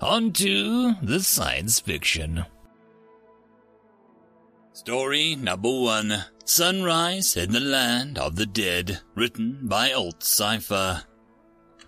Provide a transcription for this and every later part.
On to the science fiction. Story number one Sunrise in the Land of the Dead, written by Alt Cipher.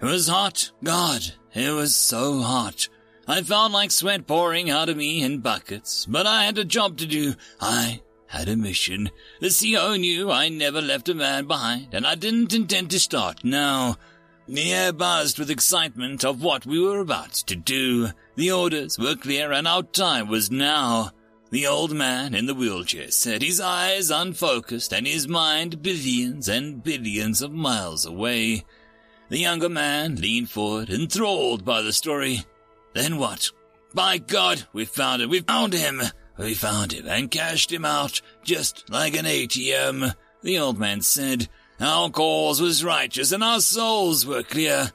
It was hot. God, it was so hot. I felt like sweat pouring out of me in buckets, but I had a job to do. I had a mission. The CO knew I never left a man behind, and I didn't intend to start now. The air buzzed with excitement of what we were about to do. The orders were clear and our time was now. The old man in the wheelchair said, his eyes unfocused and his mind billions and billions of miles away. The younger man leaned forward, enthralled by the story. Then what? By God, we found it. We found him. We found him and cashed him out just like an ATM. The old man said, our cause was righteous and our souls were clear.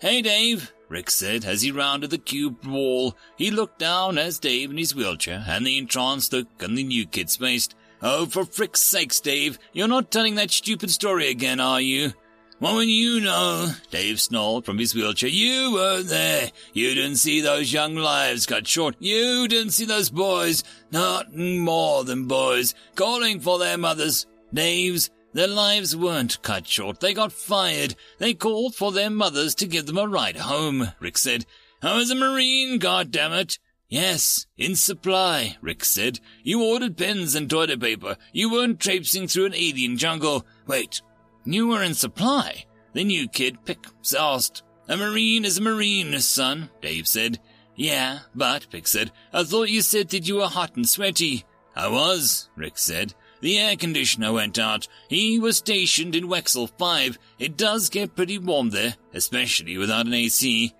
Hey, Dave, Rick said as he rounded the cubed wall. He looked down as Dave in his wheelchair and the entranced look on the new kid's face. Oh, for frick's sakes, Dave, you're not telling that stupid story again, are you? Well, when you know, Dave snarled from his wheelchair, you weren't there. You didn't see those young lives cut short. You didn't see those boys, not more than boys, calling for their mothers. Dave's their lives weren't cut short. They got fired. They called for their mothers to give them a ride home, Rick said. I was a Marine, goddammit. Yes, in supply, Rick said. You ordered pens and toilet paper. You weren't traipsing through an alien jungle. Wait, you were in supply? The new kid Pick asked. A Marine is a Marine, son, Dave said. Yeah, but, Pick said, I thought you said that you were hot and sweaty. I was, Rick said. The air conditioner went out. He was stationed in Wexel 5. It does get pretty warm there, especially without an AC.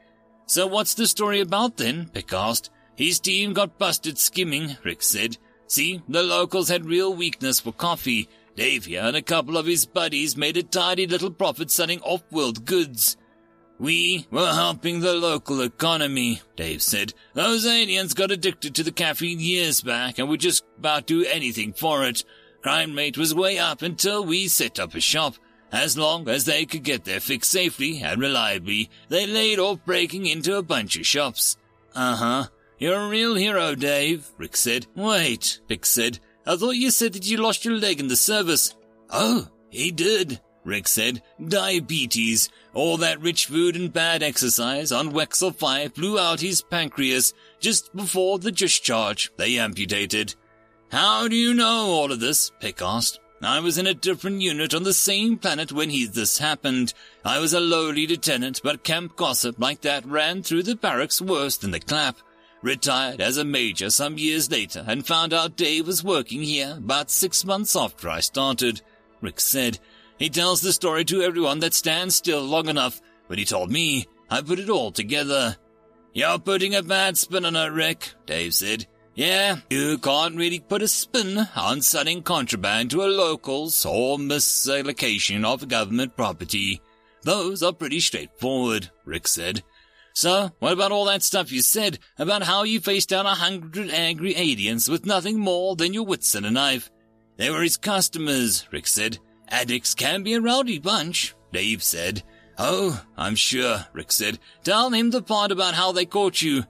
So what's the story about then? Pick asked. His team got busted skimming, Rick said. See, the locals had real weakness for coffee. Here and a couple of his buddies made a tidy little profit selling off-world goods. We were helping the local economy, Dave said. Those aliens got addicted to the caffeine years back and would just about do anything for it. Crime rate was way up until we set up a shop. As long as they could get their fix safely and reliably, they laid off breaking into a bunch of shops. Uh-huh. You're a real hero, Dave, Rick said. Wait, Rick said. I thought you said that you lost your leg in the service. Oh, he did, Rick said. Diabetes. All that rich food and bad exercise on Wexel 5 blew out his pancreas just before the discharge they amputated. How do you know all of this? Pick asked. I was in a different unit on the same planet when he this happened. I was a lowly lieutenant, but camp gossip like that ran through the barracks worse than the clap. Retired as a major some years later and found out Dave was working here about six months after I started. Rick said. He tells the story to everyone that stands still long enough. When he told me, I put it all together. You're putting a bad spin on it, Rick, Dave said. Yeah, you can't really put a spin on selling contraband to a locals or misallocation of government property. Those are pretty straightforward, Rick said. So, what about all that stuff you said about how you faced down a hundred angry aliens with nothing more than your wits and a knife? They were his customers, Rick said. Addicts can be a rowdy bunch, Dave said. Oh, I'm sure, Rick said. Tell him the part about how they caught you.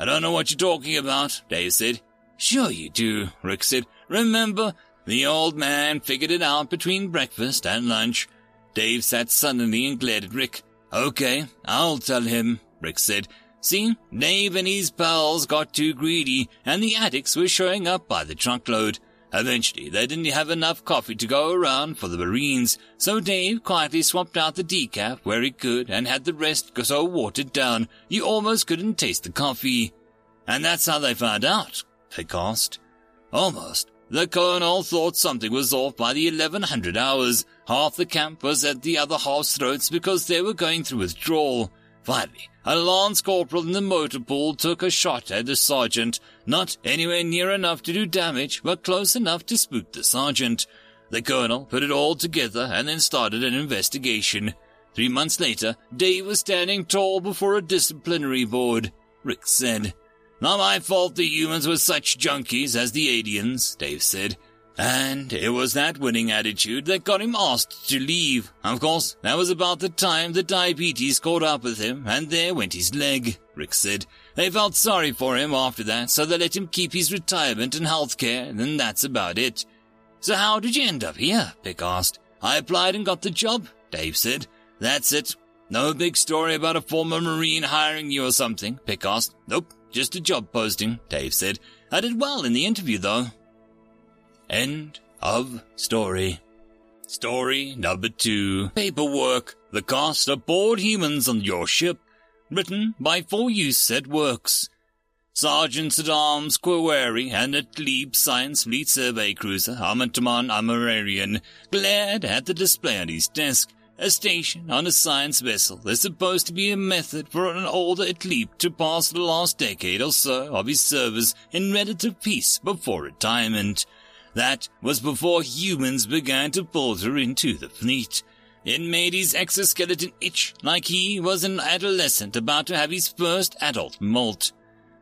I don't know what you're talking about, Dave said. Sure you do, Rick said. Remember, the old man figured it out between breakfast and lunch. Dave sat suddenly and glared at Rick. Okay, I'll tell him, Rick said. See, Dave and his pals got too greedy, and the addicts were showing up by the truckload. Eventually, they didn't have enough coffee to go around for the Marines, so Dave quietly swapped out the decaf where he could and had the rest go so watered down you almost couldn't taste the coffee. And that's how they found out, Pick asked. Almost. The colonel thought something was off by the 1100 hours. Half the camp was at the other half's throats because they were going through withdrawal. Finally, A lance corporal in the motor pool took a shot at the sergeant, not anywhere near enough to do damage, but close enough to spook the sergeant. The colonel put it all together and then started an investigation. Three months later, Dave was standing tall before a disciplinary board. Rick said, Not my fault the humans were such junkies as the aliens, Dave said. And it was that winning attitude that got him asked to leave. Of course, that was about the time the diabetes caught up with him, and there went his leg, Rick said. They felt sorry for him after that, so they let him keep his retirement and health care, and that's about it. So how did you end up here? Pick asked. I applied and got the job, Dave said. That's it. No big story about a former Marine hiring you or something, Pick asked. Nope, just a job posting, Dave said. I did well in the interview, though. End of story. Story number two. Paperwork. The cost of bored humans on your ship. Written by For Use at Works. Sergeants at Arms Query and at Science Fleet Survey Cruiser Amataman Amararian glared at the display on his desk. A station on a science vessel is supposed to be a method for an older Atleep to pass the last decade or so of his service in relative peace before retirement. That was before humans began to filter into the fleet. It made his exoskeleton itch like he was an adolescent about to have his first adult molt.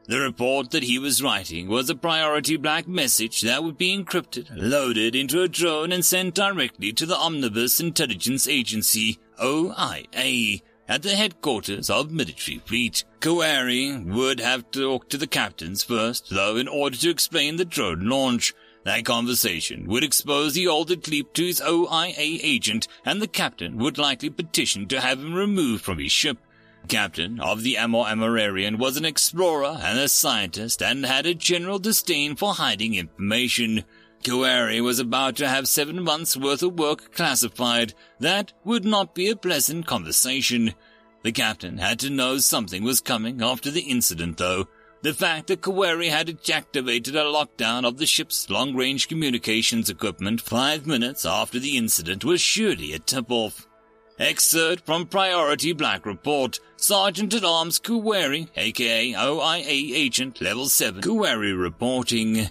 The report that he was writing was a priority black message that would be encrypted, loaded into a drone and sent directly to the Omnibus Intelligence Agency, OIA, at the headquarters of Military Fleet. Kawari would have talked to the captains first, though, in order to explain the drone launch. That conversation would expose the old Atleep to his OIA agent, and the captain would likely petition to have him removed from his ship. The captain of the Amor Amararian was an explorer and a scientist and had a general disdain for hiding information. Kuwari was about to have seven months' worth of work classified. That would not be a pleasant conversation. The captain had to know something was coming after the incident, though. The fact that Kawari had activated a lockdown of the ship's long-range communications equipment five minutes after the incident was surely a tip-off. Excerpt from Priority Black Report. Sergeant at Arms Kuwari, aka OIA Agent Level 7, Kuwari reporting.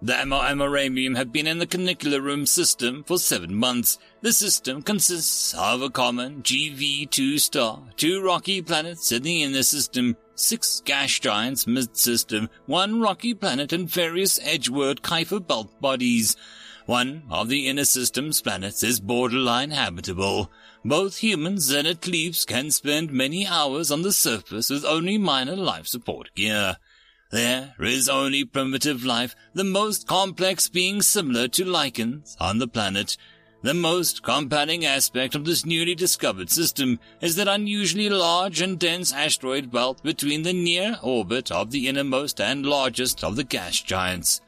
The Amoramium have been in the Canicular Room system for seven months. The system consists of a common GV2 star, two rocky planets in the inner system, six gas giants mid-system, one rocky planet and various Edgeworld Kuiper belt bodies. One of the inner system's planets is borderline habitable. Both humans and Atleeps can spend many hours on the surface with only minor life support gear. There is only primitive life, the most complex being similar to lichens on the planet. The most compelling aspect of this newly discovered system is that unusually large and dense asteroid belt between the near orbit of the innermost and largest of the gas giants.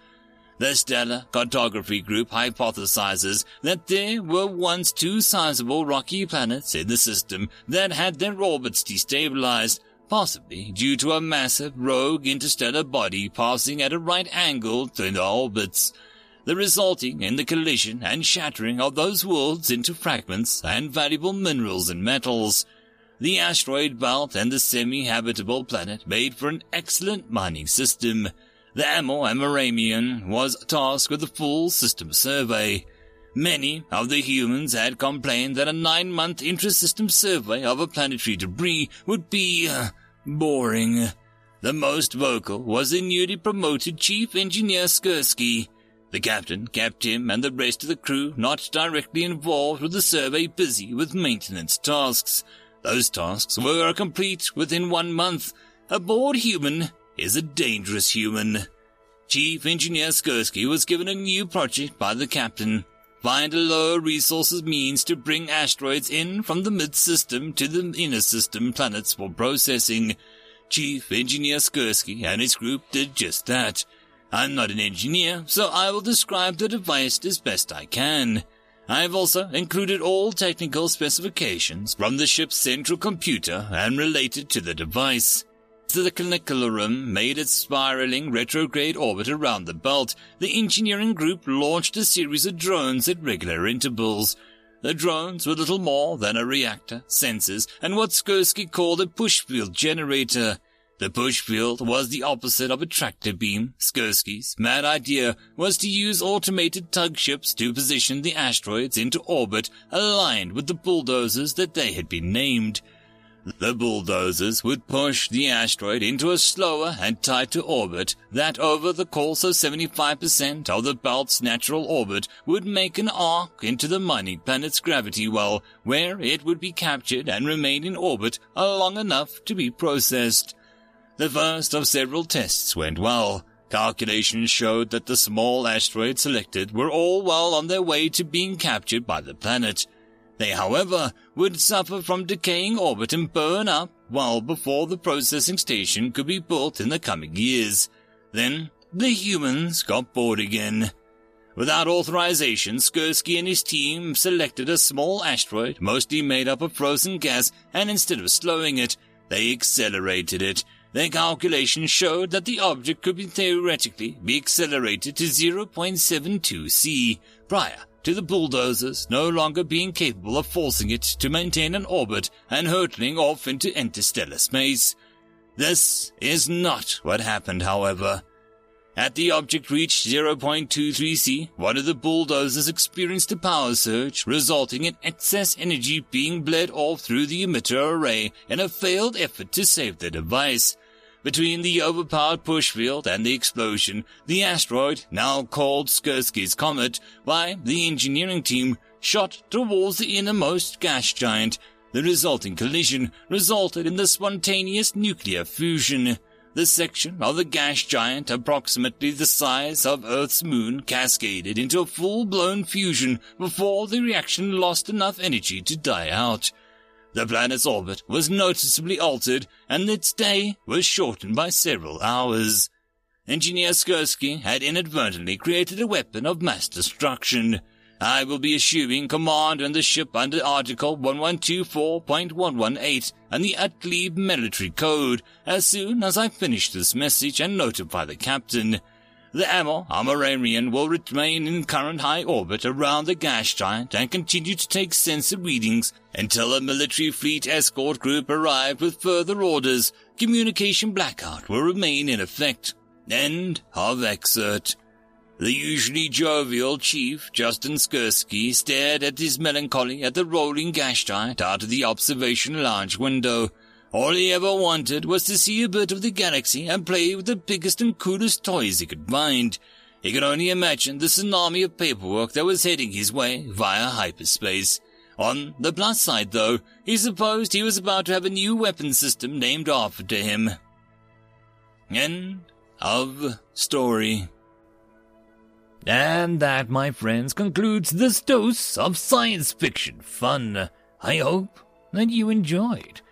The Stellar Cartography Group hypothesizes that there were once two sizable rocky planets in the system that had their orbits destabilized, possibly due to a massive rogue interstellar body passing at a right angle to the orbits, the resulting in the collision and shattering of those worlds into fragments and valuable minerals and metals. The asteroid belt and the semi-habitable planet made for an excellent mining system. The Amor Amoramian was tasked with a full system survey. Many of the humans had complained that a nine-month intra-system survey of a planetary debris would be uh, boring. The most vocal was the newly promoted Chief Engineer Skursky. The captain kept him and the rest of the crew not directly involved with the survey busy with maintenance tasks. Those tasks were complete within one month. A bored human is a dangerous human. Chief Engineer Skursky was given a new project by the captain. Find a lower resources means to bring asteroids in from the mid-system to the inner system planets for processing. Chief Engineer Skursky and his group did just that. I'm not an engineer, so I will describe the device as best I can. I have also included all technical specifications from the ship's central computer and related to the device. The Canicularum made its spiraling retrograde orbit around the belt. The engineering group launched a series of drones at regular intervals. The drones were little more than a reactor, sensors, and what Skursky called a push field generator. The push field was the opposite of a tractor beam. Skursky's mad idea was to use automated tug ships to position the asteroids into orbit aligned with the bulldozers that they had been named. The bulldozers would push the asteroid into a slower and tighter orbit that over the course of 75% of the belt's natural orbit would make an arc into the mining planet's gravity well, where it would be captured and remain in orbit long enough to be processed. The first of several tests went well. Calculations showed that the small asteroids selected were all well on their way to being captured by the planet. They, however, would suffer from decaying orbit and burn up well before the processing station could be built in the coming years. Then the humans got bored again. Without authorization, Skursky and his team selected a small asteroid, mostly made up of frozen gas, and instead of slowing it, they accelerated it. Their calculations showed that the object could be theoretically be accelerated to 0.72 c prior to the bulldozers no longer being capable of forcing it to maintain an orbit and hurtling off into interstellar space. This is not what happened, however. At the object reached 0.23 c, one of the bulldozers experienced a power surge, resulting in excess energy being bled off through the emitter array in a failed effort to save the device. Between the overpowered push field and the explosion, the asteroid, now called Skursky's Comet by the engineering team, shot towards the innermost gas giant. The resulting collision resulted in the spontaneous nuclear fusion. The section of the gas giant, approximately the size of Earth's moon, cascaded into a full-blown fusion before the reaction lost enough energy to die out. The planet's orbit was noticeably altered, and its day was shortened by several hours. Engineer Skursky had inadvertently created a weapon of mass destruction. I will be assuming command on the ship under Article 1124.118 and the Atleep military code as soon as I finish this message and notify the captain. The Amor Amararian will remain in current high orbit around the gas giant and continue to take sensor readings until a military fleet escort group arrived with further orders. Communication blackout will remain in effect. End of excerpt. The usually jovial chief, Justin Skursky, stared at his melancholy at the rolling gas giant out of the observation lounge window. All he ever wanted was to see a bit of the galaxy and play with the biggest and coolest toys he could find. He could only imagine the tsunami of paperwork that was heading his way via hyperspace. On the plus side, though, he supposed he was about to have a new weapon system named after him. End of story. And that, my friends, concludes this dose of science fiction fun. I hope that you enjoyed.